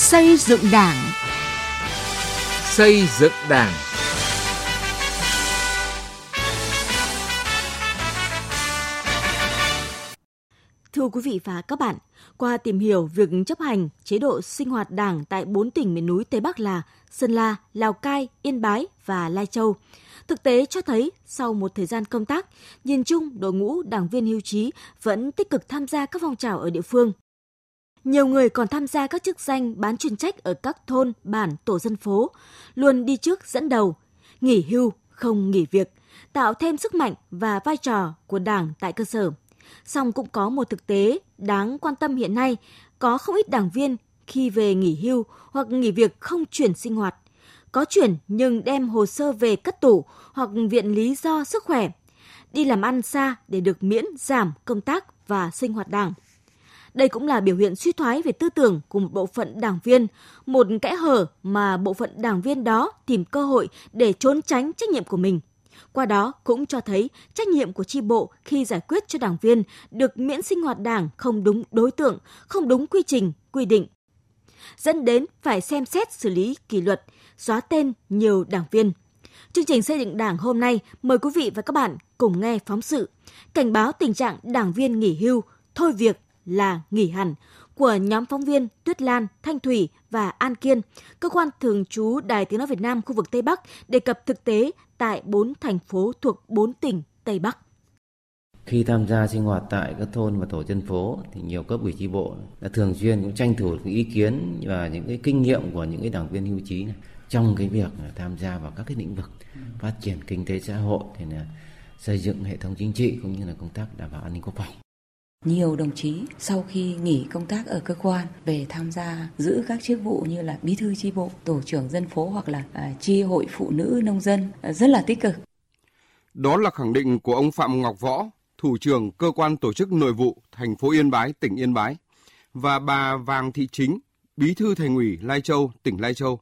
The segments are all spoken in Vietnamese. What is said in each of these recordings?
Xây dựng Đảng. Xây dựng Đảng. Thưa quý vị và các bạn, qua tìm hiểu việc chấp hành chế độ sinh hoạt đảng tại 4 tỉnh miền núi Tây Bắc là Sơn La, Lào Cai, Yên Bái và Lai Châu, thực tế cho thấy sau một thời gian công tác, nhìn chung đội ngũ đảng viên hưu trí vẫn tích cực tham gia các phong trào ở địa phương. Nhiều người còn tham gia các chức danh bán chuyên trách ở các thôn, bản, tổ dân phố, luôn đi trước dẫn đầu, nghỉ hưu, không nghỉ việc, tạo thêm sức mạnh và vai trò của đảng tại cơ sở. Song cũng có một thực tế đáng quan tâm hiện nay, có không ít đảng viên khi về nghỉ hưu hoặc nghỉ việc không chuyển sinh hoạt. Có chuyển nhưng đem hồ sơ về cất tủ hoặc viện lý do sức khỏe. Đi làm ăn xa để được miễn giảm công tác và sinh hoạt đảng. Đây cũng là biểu hiện suy thoái về tư tưởng của một bộ phận đảng viên, một kẽ hở mà bộ phận đảng viên đó tìm cơ hội để trốn tránh trách nhiệm của mình. Qua đó cũng cho thấy trách nhiệm của tri bộ khi giải quyết cho đảng viên được miễn sinh hoạt đảng không đúng đối tượng, không đúng quy trình, quy định. Dẫn đến phải xem xét xử lý kỷ luật, xóa tên nhiều đảng viên. Chương trình xây dựng đảng hôm nay mời quý vị và các bạn cùng nghe phóng sự cảnh báo tình trạng đảng viên nghỉ hưu, thôi việc là nghỉ hẳn của nhóm phóng viên Tuyết Lan, Thanh Thủy và An Kiên, cơ quan thường trú Đài Tiếng Nói Việt Nam khu vực Tây Bắc đề cập thực tế tại bốn thành phố thuộc bốn tỉnh Tây Bắc. Khi tham gia sinh hoạt tại các thôn và tổ dân phố thì nhiều cấp ủy chi bộ đã thường xuyên cũng tranh thủ ý kiến và những cái kinh nghiệm của những cái đảng viên hưu trí này trong cái việc tham gia vào các cái lĩnh vực phát triển kinh tế xã hội thì là xây dựng hệ thống chính trị cũng như là công tác đảm bảo an ninh quốc phòng. Nhiều đồng chí sau khi nghỉ công tác ở cơ quan về tham gia giữ các chức vụ như là bí thư chi bộ, tổ trưởng dân phố hoặc là à, chi hội phụ nữ nông dân à, rất là tích cực. Đó là khẳng định của ông Phạm Ngọc Võ, thủ trưởng cơ quan tổ chức nội vụ thành phố Yên Bái, tỉnh Yên Bái và bà Vàng Thị Chính, bí thư thành ủy Lai Châu, tỉnh Lai Châu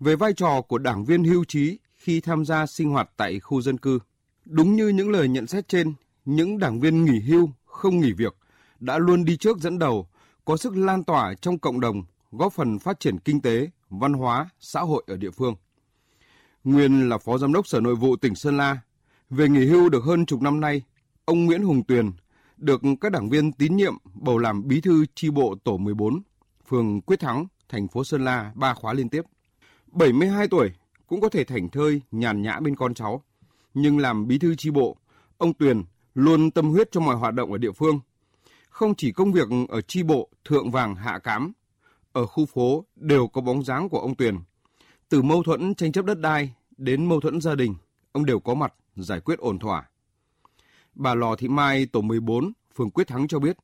về vai trò của đảng viên hưu trí khi tham gia sinh hoạt tại khu dân cư. Đúng như những lời nhận xét trên, những đảng viên nghỉ hưu không nghỉ việc, đã luôn đi trước dẫn đầu, có sức lan tỏa trong cộng đồng, góp phần phát triển kinh tế, văn hóa, xã hội ở địa phương. Nguyên là Phó Giám đốc Sở Nội vụ tỉnh Sơn La, về nghỉ hưu được hơn chục năm nay, ông Nguyễn Hùng Tuyền được các đảng viên tín nhiệm bầu làm bí thư chi bộ tổ 14, phường Quyết Thắng, thành phố Sơn La ba khóa liên tiếp. 72 tuổi cũng có thể thảnh thơi nhàn nhã bên con cháu, nhưng làm bí thư chi bộ, ông Tuyền luôn tâm huyết cho mọi hoạt động ở địa phương. Không chỉ công việc ở chi bộ Thượng Vàng Hạ Cám, ở khu phố đều có bóng dáng của ông Tuyền. Từ mâu thuẫn tranh chấp đất đai đến mâu thuẫn gia đình, ông đều có mặt giải quyết ổn thỏa. Bà Lò Thị Mai, tổ 14, phường Quyết Thắng cho biết,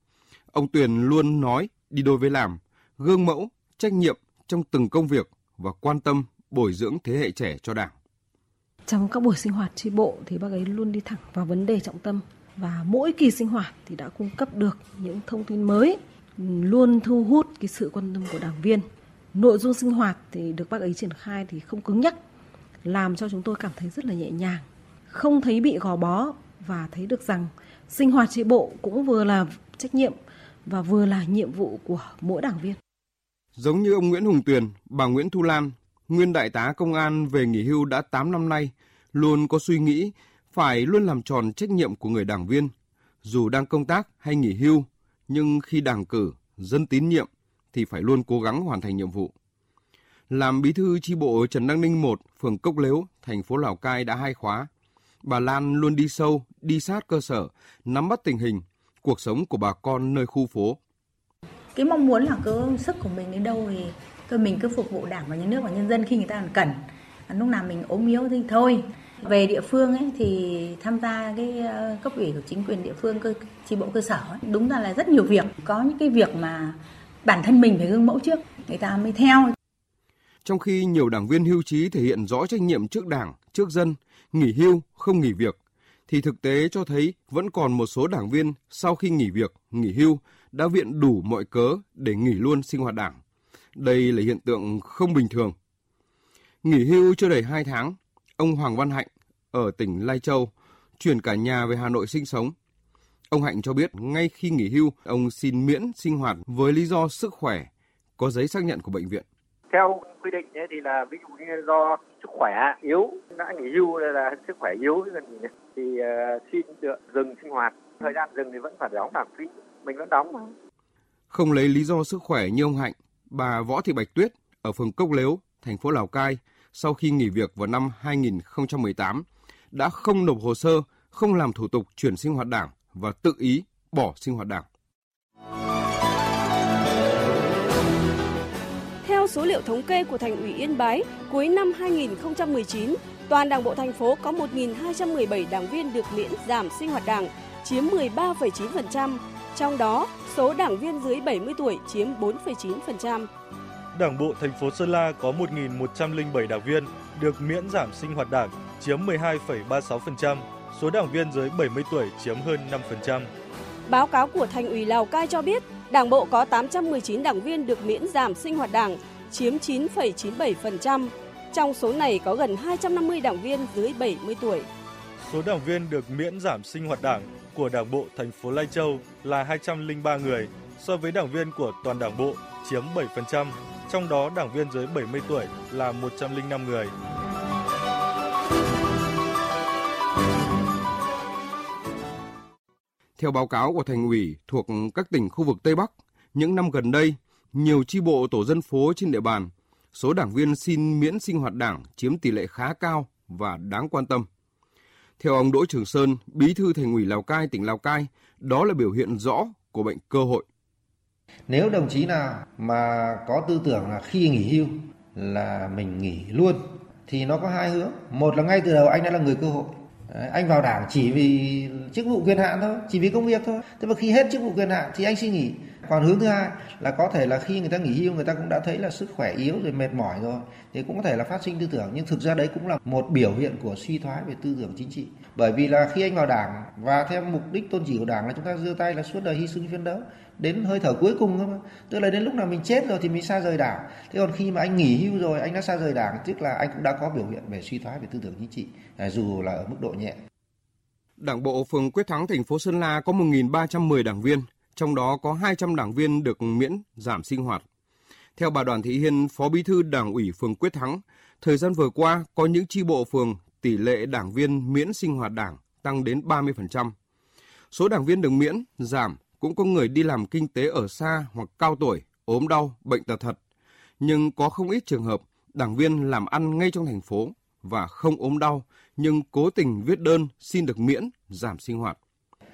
ông Tuyền luôn nói đi đôi với làm, gương mẫu, trách nhiệm trong từng công việc và quan tâm bồi dưỡng thế hệ trẻ cho Đảng. Trong các buổi sinh hoạt tri bộ thì bác ấy luôn đi thẳng vào vấn đề trọng tâm và mỗi kỳ sinh hoạt thì đã cung cấp được những thông tin mới luôn thu hút cái sự quan tâm của đảng viên nội dung sinh hoạt thì được bác ấy triển khai thì không cứng nhắc làm cho chúng tôi cảm thấy rất là nhẹ nhàng không thấy bị gò bó và thấy được rằng sinh hoạt tri bộ cũng vừa là trách nhiệm và vừa là nhiệm vụ của mỗi đảng viên. Giống như ông Nguyễn Hùng Tuyền, bà Nguyễn Thu Lan, nguyên đại tá công an về nghỉ hưu đã 8 năm nay, luôn có suy nghĩ phải luôn làm tròn trách nhiệm của người đảng viên, dù đang công tác hay nghỉ hưu, nhưng khi đảng cử, dân tín nhiệm thì phải luôn cố gắng hoàn thành nhiệm vụ. Làm bí thư chi bộ Trần Đăng Ninh 1, phường Cốc Lếu, thành phố Lào Cai đã hai khóa. Bà Lan luôn đi sâu, đi sát cơ sở, nắm bắt tình hình, cuộc sống của bà con nơi khu phố. Cái mong muốn là cứ sức của mình đến đâu thì cứ mình cứ phục vụ đảng và nhà nước và nhân dân khi người ta cần. Lúc nào mình ốm yếu thì thôi, về địa phương ấy thì tham gia cái ờ, cấp ủy của chính quyền địa phương cơ chi bộ cơ sở ấy, đúng ra là rất nhiều việc. Có những cái việc mà bản thân mình phải gương mẫu trước người ta mới theo. Trong khi nhiều đảng viên hưu trí thể hiện rõ trách nhiệm trước đảng trước dân nghỉ hưu không nghỉ việc thì thực tế cho thấy vẫn còn một số đảng viên sau khi nghỉ việc nghỉ hưu đã viện đủ mọi cớ để nghỉ luôn sinh hoạt đảng. Đây là hiện tượng không bình thường. Nghỉ hưu chưa đầy 2 tháng Ông Hoàng Văn Hạnh ở tỉnh Lai Châu chuyển cả nhà về Hà Nội sinh sống. Ông Hạnh cho biết ngay khi nghỉ hưu, ông xin miễn sinh hoạt với lý do sức khỏe, có giấy xác nhận của bệnh viện. Theo quy định thì là ví dụ như do sức khỏe yếu đã nghỉ hưu là sức khỏe yếu thì uh, xin được dừng sinh hoạt. Thời gian dừng thì vẫn phải đóng đảng phí, mình vẫn đóng mà. Không lấy lý do sức khỏe như ông Hạnh, bà Võ Thị Bạch Tuyết ở phường Cốc Lếu, thành phố Lào Cai sau khi nghỉ việc vào năm 2018 đã không nộp hồ sơ, không làm thủ tục chuyển sinh hoạt đảng và tự ý bỏ sinh hoạt đảng. Theo số liệu thống kê của Thành ủy Yên Bái, cuối năm 2019, toàn Đảng bộ thành phố có 1.217 đảng viên được miễn giảm sinh hoạt đảng, chiếm 13,9%, trong đó số đảng viên dưới 70 tuổi chiếm 4,9%. Đảng bộ thành phố Sơn La có 1.107 đảng viên được miễn giảm sinh hoạt đảng, chiếm 12,36%, số đảng viên dưới 70 tuổi chiếm hơn 5%. Báo cáo của Thành ủy Lào Cai cho biết, Đảng bộ có 819 đảng viên được miễn giảm sinh hoạt đảng, chiếm 9,97%. Trong số này có gần 250 đảng viên dưới 70 tuổi. Số đảng viên được miễn giảm sinh hoạt đảng của Đảng bộ thành phố Lai Châu là 203 người, so với đảng viên của toàn Đảng bộ chiếm 7%, trong đó đảng viên dưới 70 tuổi là 105 người. Theo báo cáo của thành ủy thuộc các tỉnh khu vực Tây Bắc, những năm gần đây, nhiều chi bộ tổ dân phố trên địa bàn, số đảng viên xin miễn sinh hoạt đảng chiếm tỷ lệ khá cao và đáng quan tâm. Theo ông Đỗ Trường Sơn, bí thư thành ủy Lào Cai, tỉnh Lào Cai, đó là biểu hiện rõ của bệnh cơ hội. Nếu đồng chí nào mà có tư tưởng là khi nghỉ hưu là mình nghỉ luôn thì nó có hai hướng. Một là ngay từ đầu anh đã là người cơ hội. Đấy, anh vào đảng chỉ vì chức vụ quyền hạn thôi, chỉ vì công việc thôi. Thế mà khi hết chức vụ quyền hạn thì anh xin nghỉ. Còn hướng thứ hai là có thể là khi người ta nghỉ hưu người ta cũng đã thấy là sức khỏe yếu rồi mệt mỏi rồi thì cũng có thể là phát sinh tư tưởng nhưng thực ra đấy cũng là một biểu hiện của suy thoái về tư tưởng chính trị. Bởi vì là khi anh vào đảng và theo mục đích tôn chỉ của đảng là chúng ta giơ tay là suốt đời hy sinh phiên đấu đến hơi thở cuối cùng thôi. Tức là đến lúc nào mình chết rồi thì mình xa rời đảng. Thế còn khi mà anh nghỉ hưu rồi anh đã xa rời đảng tức là anh cũng đã có biểu hiện về suy thoái về tư tưởng chính trị à, dù là ở mức độ nhẹ. Đảng bộ phường Quyết Thắng thành phố Sơn La có 1.310 đảng viên, trong đó có 200 đảng viên được miễn giảm sinh hoạt. Theo bà Đoàn Thị Hiên, Phó Bí thư Đảng ủy phường Quyết Thắng, thời gian vừa qua có những chi bộ phường tỷ lệ đảng viên miễn sinh hoạt đảng tăng đến 30%. Số đảng viên được miễn, giảm cũng có người đi làm kinh tế ở xa hoặc cao tuổi, ốm đau, bệnh tật thật. Nhưng có không ít trường hợp đảng viên làm ăn ngay trong thành phố và không ốm đau nhưng cố tình viết đơn xin được miễn giảm sinh hoạt.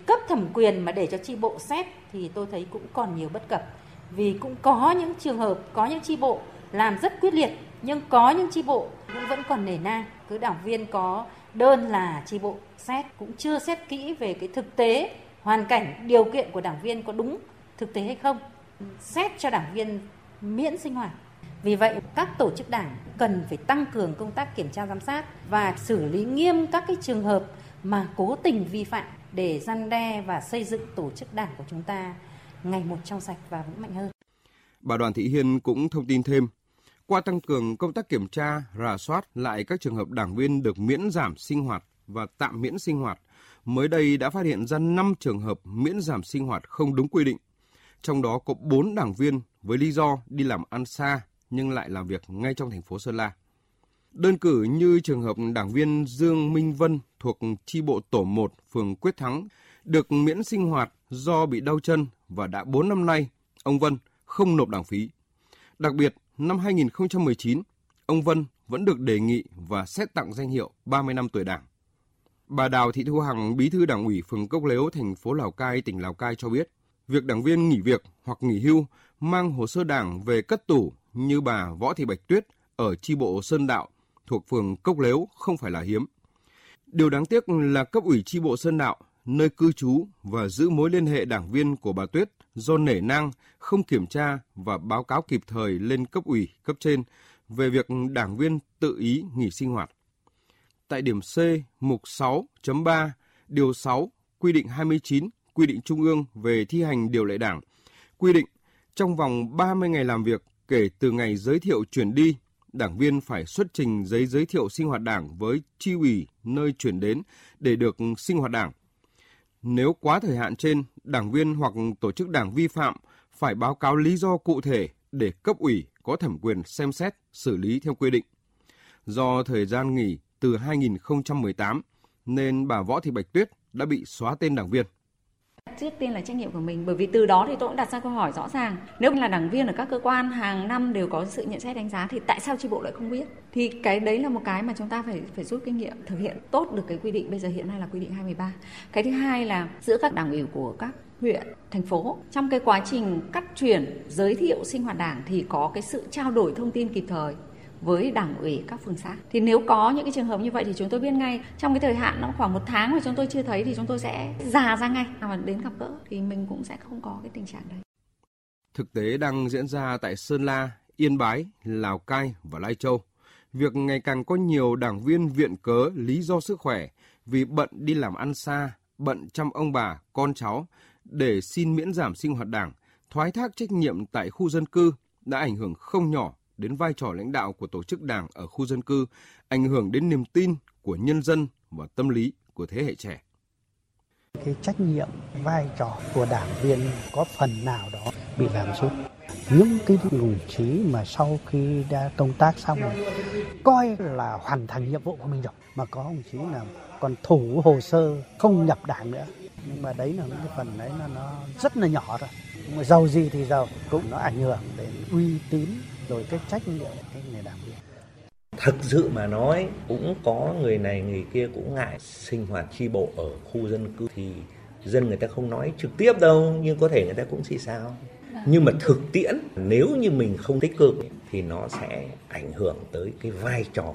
Cấp thẩm quyền mà để cho chi bộ xét thì tôi thấy cũng còn nhiều bất cập. Vì cũng có những trường hợp, có những chi bộ làm rất quyết liệt nhưng có những chi bộ cũng vẫn còn nể nang. Cứ đảng viên có đơn là chi bộ xét cũng chưa xét kỹ về cái thực tế, hoàn cảnh, điều kiện của đảng viên có đúng thực tế hay không. Xét cho đảng viên miễn sinh hoạt vì vậy, các tổ chức đảng cần phải tăng cường công tác kiểm tra giám sát và xử lý nghiêm các cái trường hợp mà cố tình vi phạm để răn đe và xây dựng tổ chức đảng của chúng ta ngày một trong sạch và vững mạnh hơn. Bà Đoàn Thị Hiên cũng thông tin thêm, qua tăng cường công tác kiểm tra, rà soát lại các trường hợp đảng viên được miễn giảm sinh hoạt và tạm miễn sinh hoạt, mới đây đã phát hiện ra 5 trường hợp miễn giảm sinh hoạt không đúng quy định. Trong đó có 4 đảng viên với lý do đi làm ăn xa nhưng lại làm việc ngay trong thành phố Sơn La. Đơn cử như trường hợp đảng viên Dương Minh Vân thuộc chi bộ tổ 1 phường Quyết Thắng được miễn sinh hoạt do bị đau chân và đã 4 năm nay ông Vân không nộp đảng phí. Đặc biệt, năm 2019, ông Vân vẫn được đề nghị và xét tặng danh hiệu 30 năm tuổi Đảng. Bà Đào Thị Thu Hằng, bí thư Đảng ủy phường Cốc Lếu, thành phố Lào Cai, tỉnh Lào Cai cho biết, việc đảng viên nghỉ việc hoặc nghỉ hưu mang hồ sơ đảng về cất tủ như bà Võ Thị Bạch Tuyết ở chi bộ Sơn Đạo thuộc phường Cốc Lếu không phải là hiếm. Điều đáng tiếc là cấp ủy chi bộ Sơn Đạo, nơi cư trú và giữ mối liên hệ đảng viên của bà Tuyết do nể nang không kiểm tra và báo cáo kịp thời lên cấp ủy, cấp trên về việc đảng viên tự ý nghỉ sinh hoạt. Tại điểm C, mục 6.3, điều 6, quy định 29, quy định Trung ương về thi hành điều lệ đảng, quy định trong vòng 30 ngày làm việc kể từ ngày giới thiệu chuyển đi, đảng viên phải xuất trình giấy giới thiệu sinh hoạt đảng với chi ủy nơi chuyển đến để được sinh hoạt đảng. Nếu quá thời hạn trên, đảng viên hoặc tổ chức đảng vi phạm phải báo cáo lý do cụ thể để cấp ủy có thẩm quyền xem xét, xử lý theo quy định. Do thời gian nghỉ từ 2018 nên bà Võ Thị Bạch Tuyết đã bị xóa tên đảng viên. Trước tiên là trách nhiệm của mình bởi vì từ đó thì tôi cũng đặt ra câu hỏi rõ ràng. Nếu là đảng viên ở các cơ quan hàng năm đều có sự nhận xét đánh giá thì tại sao chi bộ lại không biết? Thì cái đấy là một cái mà chúng ta phải phải rút kinh nghiệm thực hiện tốt được cái quy định bây giờ hiện nay là quy định 23 cái thứ hai là giữa các đảng ủy của các huyện, thành phố trong cái quá trình cắt chuyển giới thiệu sinh hoạt đảng thì có cái sự trao đổi thông tin kịp thời với đảng ủy các phường xã. Thì nếu có những cái trường hợp như vậy thì chúng tôi biết ngay trong cái thời hạn nó khoảng một tháng mà chúng tôi chưa thấy thì chúng tôi sẽ già ra ngay mà đến gặp gỡ thì mình cũng sẽ không có cái tình trạng đấy. Thực tế đang diễn ra tại Sơn La, Yên Bái, Lào Cai và Lai Châu. Việc ngày càng có nhiều đảng viên viện cớ lý do sức khỏe vì bận đi làm ăn xa, bận chăm ông bà, con cháu để xin miễn giảm sinh hoạt đảng, thoái thác trách nhiệm tại khu dân cư đã ảnh hưởng không nhỏ đến vai trò lãnh đạo của tổ chức đảng ở khu dân cư, ảnh hưởng đến niềm tin của nhân dân và tâm lý của thế hệ trẻ. Cái trách nhiệm, vai trò của đảng viên có phần nào đó bị làm sút. Những cái đồng chí mà sau khi đã công tác xong coi là hoàn thành nhiệm vụ của mình rồi mà có đồng chí nào còn thủ hồ sơ không nhập đảng nữa nhưng mà đấy là những cái phần đấy là nó rất là nhỏ rồi nhưng mà giàu gì thì giàu cũng nó ảnh hưởng đến uy tín rồi cái trách nhiệm cái người đảng viên. Thực sự mà nói cũng có người này người kia cũng ngại sinh hoạt chi bộ ở khu dân cư thì dân người ta không nói trực tiếp đâu nhưng có thể người ta cũng xì xào. Nhưng mà thực tiễn nếu như mình không tích cực thì nó sẽ ảnh hưởng tới cái vai trò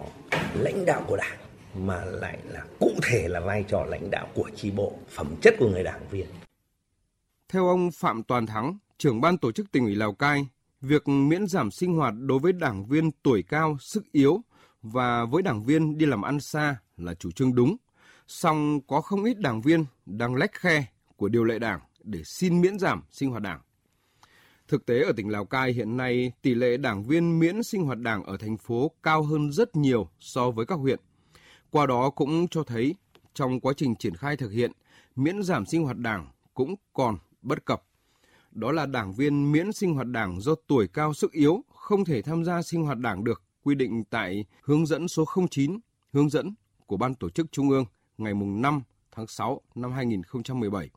lãnh đạo của đảng mà lại là cụ thể là vai trò lãnh đạo của chi bộ phẩm chất của người đảng viên. Theo ông Phạm Toàn Thắng trưởng ban tổ chức tỉnh ủy Lào Cai việc miễn giảm sinh hoạt đối với đảng viên tuổi cao, sức yếu và với đảng viên đi làm ăn xa là chủ trương đúng. Song có không ít đảng viên đang lách khe của điều lệ đảng để xin miễn giảm sinh hoạt đảng. Thực tế ở tỉnh Lào Cai hiện nay tỷ lệ đảng viên miễn sinh hoạt đảng ở thành phố cao hơn rất nhiều so với các huyện. Qua đó cũng cho thấy trong quá trình triển khai thực hiện, miễn giảm sinh hoạt đảng cũng còn bất cập đó là đảng viên miễn sinh hoạt đảng do tuổi cao sức yếu không thể tham gia sinh hoạt đảng được quy định tại hướng dẫn số 09, hướng dẫn của Ban Tổ chức Trung ương ngày 5 tháng 6 năm 2017.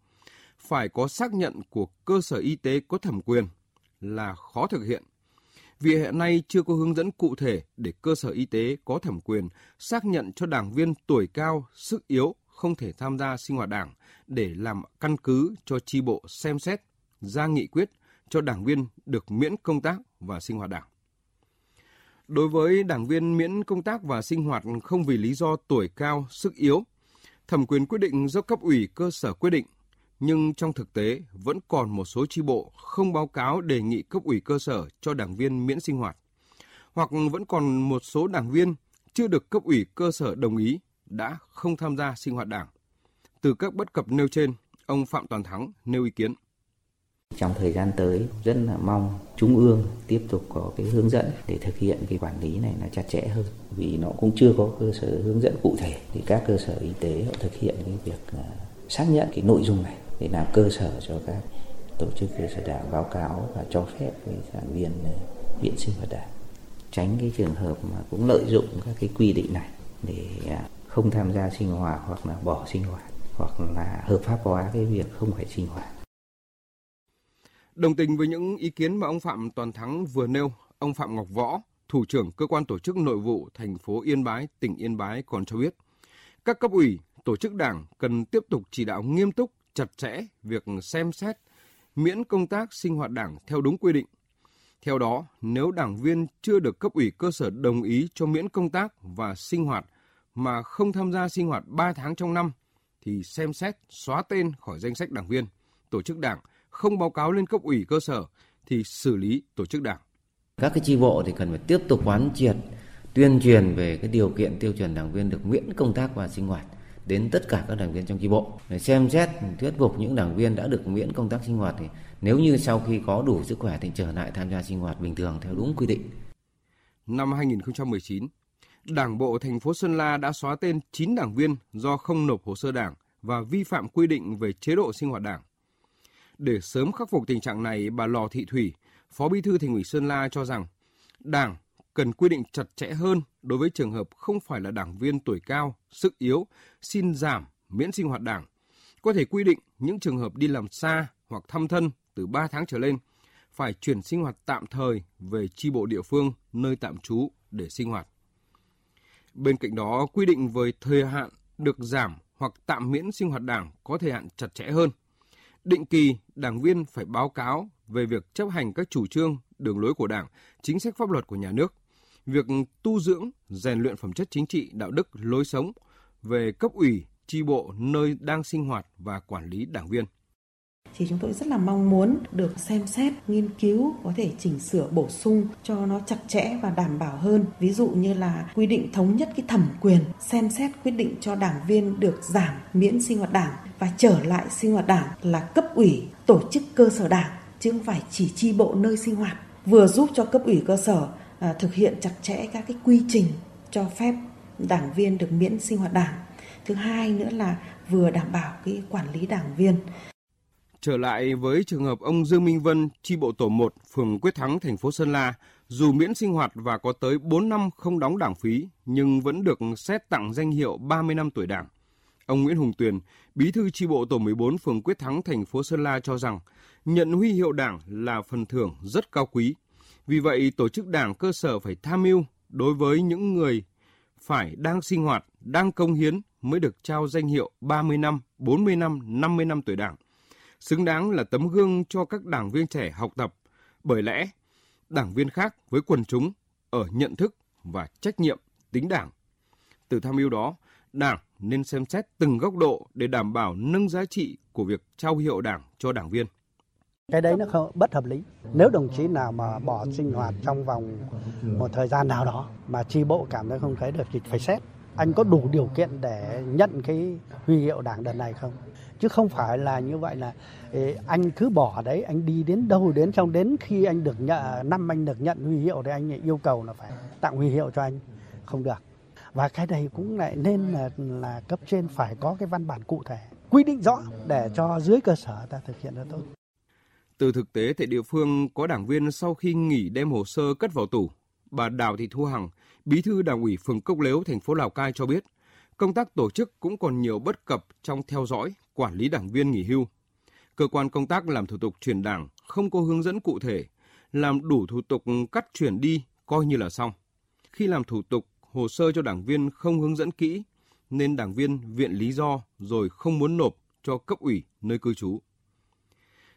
Phải có xác nhận của cơ sở y tế có thẩm quyền là khó thực hiện. Vì hiện nay chưa có hướng dẫn cụ thể để cơ sở y tế có thẩm quyền xác nhận cho đảng viên tuổi cao, sức yếu không thể tham gia sinh hoạt đảng để làm căn cứ cho chi bộ xem xét ra nghị quyết cho đảng viên được miễn công tác và sinh hoạt đảng. Đối với đảng viên miễn công tác và sinh hoạt không vì lý do tuổi cao, sức yếu, thẩm quyền quyết định do cấp ủy cơ sở quyết định, nhưng trong thực tế vẫn còn một số chi bộ không báo cáo đề nghị cấp ủy cơ sở cho đảng viên miễn sinh hoạt, hoặc vẫn còn một số đảng viên chưa được cấp ủy cơ sở đồng ý đã không tham gia sinh hoạt đảng. Từ các bất cập nêu trên, ông Phạm Toàn Thắng nêu ý kiến. Trong thời gian tới rất là mong Trung ương tiếp tục có cái hướng dẫn để thực hiện cái quản lý này là chặt chẽ hơn. Vì nó cũng chưa có cơ sở hướng dẫn cụ thể thì các cơ sở y tế họ thực hiện cái việc à, xác nhận cái nội dung này để làm cơ sở cho các tổ chức cơ sở đảng báo cáo và cho phép với giảng viên à, viện sinh hoạt đảng. Tránh cái trường hợp mà cũng lợi dụng các cái quy định này để à, không tham gia sinh hoạt hoặc là bỏ sinh hoạt hoặc là hợp pháp hóa cái việc không phải sinh hoạt. Đồng tình với những ý kiến mà ông Phạm Toàn Thắng vừa nêu, ông Phạm Ngọc Võ, thủ trưởng cơ quan tổ chức nội vụ thành phố Yên Bái, tỉnh Yên Bái còn cho biết, các cấp ủy, tổ chức đảng cần tiếp tục chỉ đạo nghiêm túc, chặt chẽ việc xem xét miễn công tác sinh hoạt đảng theo đúng quy định. Theo đó, nếu đảng viên chưa được cấp ủy cơ sở đồng ý cho miễn công tác và sinh hoạt mà không tham gia sinh hoạt 3 tháng trong năm thì xem xét xóa tên khỏi danh sách đảng viên, tổ chức đảng không báo cáo lên cấp ủy cơ sở thì xử lý tổ chức đảng. Các cái chi bộ thì cần phải tiếp tục quán triệt, tuyên truyền về cái điều kiện tiêu chuẩn đảng viên được miễn công tác và sinh hoạt đến tất cả các đảng viên trong chi bộ để xem xét thuyết phục những đảng viên đã được miễn công tác sinh hoạt thì nếu như sau khi có đủ sức khỏe thì trở lại tham gia sinh hoạt bình thường theo đúng quy định. Năm 2019, Đảng bộ thành phố Sơn La đã xóa tên 9 đảng viên do không nộp hồ sơ đảng và vi phạm quy định về chế độ sinh hoạt đảng. Để sớm khắc phục tình trạng này, bà Lò Thị Thủy, Phó Bí thư Thành ủy Sơn La cho rằng Đảng cần quy định chặt chẽ hơn đối với trường hợp không phải là đảng viên tuổi cao, sức yếu, xin giảm, miễn sinh hoạt đảng. Có thể quy định những trường hợp đi làm xa hoặc thăm thân từ 3 tháng trở lên phải chuyển sinh hoạt tạm thời về chi bộ địa phương nơi tạm trú để sinh hoạt. Bên cạnh đó, quy định về thời hạn được giảm hoặc tạm miễn sinh hoạt đảng có thời hạn chặt chẽ hơn. Định kỳ, đảng viên phải báo cáo về việc chấp hành các chủ trương, đường lối của Đảng, chính sách pháp luật của nhà nước, việc tu dưỡng, rèn luyện phẩm chất chính trị, đạo đức, lối sống về cấp ủy, chi bộ nơi đang sinh hoạt và quản lý đảng viên thì chúng tôi rất là mong muốn được xem xét, nghiên cứu, có thể chỉnh sửa bổ sung cho nó chặt chẽ và đảm bảo hơn. Ví dụ như là quy định thống nhất cái thẩm quyền, xem xét quyết định cho đảng viên được giảm miễn sinh hoạt đảng và trở lại sinh hoạt đảng là cấp ủy, tổ chức cơ sở đảng, chứ không phải chỉ chi bộ nơi sinh hoạt. Vừa giúp cho cấp ủy cơ sở à, thực hiện chặt chẽ các cái quy trình cho phép đảng viên được miễn sinh hoạt đảng. Thứ hai nữa là vừa đảm bảo cái quản lý đảng viên. Trở lại với trường hợp ông Dương Minh Vân, chi bộ tổ 1, phường Quyết Thắng, thành phố Sơn La, dù miễn sinh hoạt và có tới 4 năm không đóng đảng phí, nhưng vẫn được xét tặng danh hiệu 30 năm tuổi đảng. Ông Nguyễn Hùng Tuyền, bí thư chi bộ tổ 14 phường Quyết Thắng, thành phố Sơn La cho rằng, nhận huy hiệu đảng là phần thưởng rất cao quý. Vì vậy, tổ chức đảng cơ sở phải tham mưu đối với những người phải đang sinh hoạt, đang công hiến mới được trao danh hiệu 30 năm, 40 năm, 50 năm tuổi đảng xứng đáng là tấm gương cho các đảng viên trẻ học tập. Bởi lẽ, đảng viên khác với quần chúng ở nhận thức và trách nhiệm tính đảng. Từ tham mưu đó, đảng nên xem xét từng góc độ để đảm bảo nâng giá trị của việc trao hiệu đảng cho đảng viên. Cái đấy nó không bất hợp lý. Nếu đồng chí nào mà bỏ sinh hoạt trong vòng một thời gian nào đó mà chi bộ cảm thấy không thấy được thì phải xét. Anh có đủ điều kiện để nhận cái huy hiệu đảng đợt này không? Chứ không phải là như vậy là anh cứ bỏ đấy anh đi đến đâu đến trong đến khi anh được nhận à, năm anh được nhận huy hiệu thì anh yêu cầu là phải tặng huy hiệu cho anh. Không được. Và cái này cũng lại nên là, là cấp trên phải có cái văn bản cụ thể quy định rõ để cho dưới cơ sở ta thực hiện được tốt. Từ thực tế tại địa phương có đảng viên sau khi nghỉ đem hồ sơ cất vào tủ bà Đào Thị Thu Hằng bí thư đảng ủy phường Cốc Lếu thành phố Lào Cai cho biết công tác tổ chức cũng còn nhiều bất cập trong theo dõi, quản lý đảng viên nghỉ hưu. Cơ quan công tác làm thủ tục chuyển đảng không có hướng dẫn cụ thể, làm đủ thủ tục cắt chuyển đi coi như là xong. Khi làm thủ tục, hồ sơ cho đảng viên không hướng dẫn kỹ, nên đảng viên viện lý do rồi không muốn nộp cho cấp ủy nơi cư trú.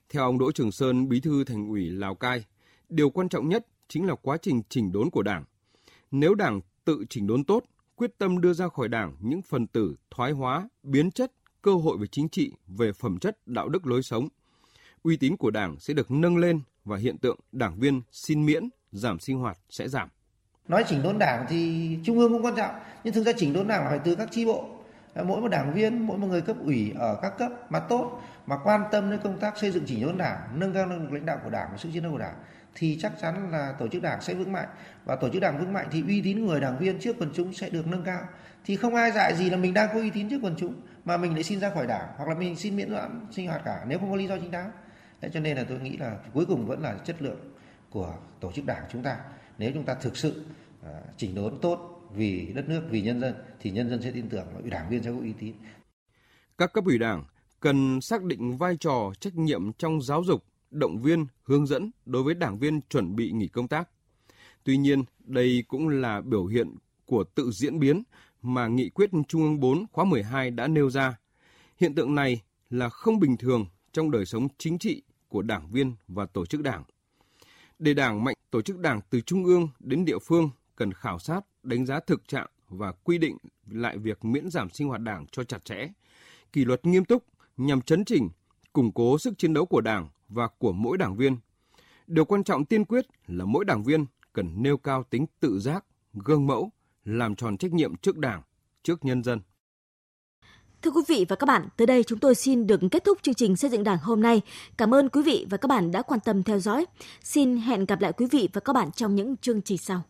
Theo ông Đỗ Trường Sơn, bí thư thành ủy Lào Cai, điều quan trọng nhất chính là quá trình chỉnh đốn của đảng. Nếu đảng tự chỉnh đốn tốt, quyết tâm đưa ra khỏi đảng những phần tử thoái hóa, biến chất, cơ hội về chính trị, về phẩm chất, đạo đức lối sống. Uy tín của đảng sẽ được nâng lên và hiện tượng đảng viên xin miễn, giảm sinh hoạt sẽ giảm. Nói chỉnh đốn đảng thì trung ương cũng quan trọng, nhưng thực ra chỉnh đốn đảng phải từ các chi bộ. Mỗi một đảng viên, mỗi một người cấp ủy ở các cấp mà tốt, mà quan tâm đến công tác xây dựng chỉnh đốn đảng, nâng cao năng lực lãnh đạo của đảng và sức chiến đấu của đảng thì chắc chắn là tổ chức đảng sẽ vững mạnh và tổ chức đảng vững mạnh thì uy tín người đảng viên trước quần chúng sẽ được nâng cao thì không ai dạy gì là mình đang có uy tín trước quần chúng mà mình lại xin ra khỏi đảng hoặc là mình xin miễn giảm sinh hoạt cả nếu không có lý do chính đáng. Đấy, cho nên là tôi nghĩ là cuối cùng vẫn là chất lượng của tổ chức đảng chúng ta. Nếu chúng ta thực sự uh, chỉnh đốn tốt vì đất nước vì nhân dân thì nhân dân sẽ tin tưởng và đảng viên sẽ có uy tín. Các cấp ủy đảng cần xác định vai trò trách nhiệm trong giáo dục động viên, hướng dẫn đối với đảng viên chuẩn bị nghỉ công tác. Tuy nhiên, đây cũng là biểu hiện của tự diễn biến mà nghị quyết Trung ương 4 khóa 12 đã nêu ra. Hiện tượng này là không bình thường trong đời sống chính trị của đảng viên và tổ chức đảng. Để đảng mạnh tổ chức đảng từ trung ương đến địa phương cần khảo sát, đánh giá thực trạng và quy định lại việc miễn giảm sinh hoạt đảng cho chặt chẽ, kỷ luật nghiêm túc nhằm chấn chỉnh, củng cố sức chiến đấu của đảng và của mỗi đảng viên. Điều quan trọng tiên quyết là mỗi đảng viên cần nêu cao tính tự giác, gương mẫu, làm tròn trách nhiệm trước Đảng, trước nhân dân. Thưa quý vị và các bạn, tới đây chúng tôi xin được kết thúc chương trình xây dựng Đảng hôm nay. Cảm ơn quý vị và các bạn đã quan tâm theo dõi. Xin hẹn gặp lại quý vị và các bạn trong những chương trình sau.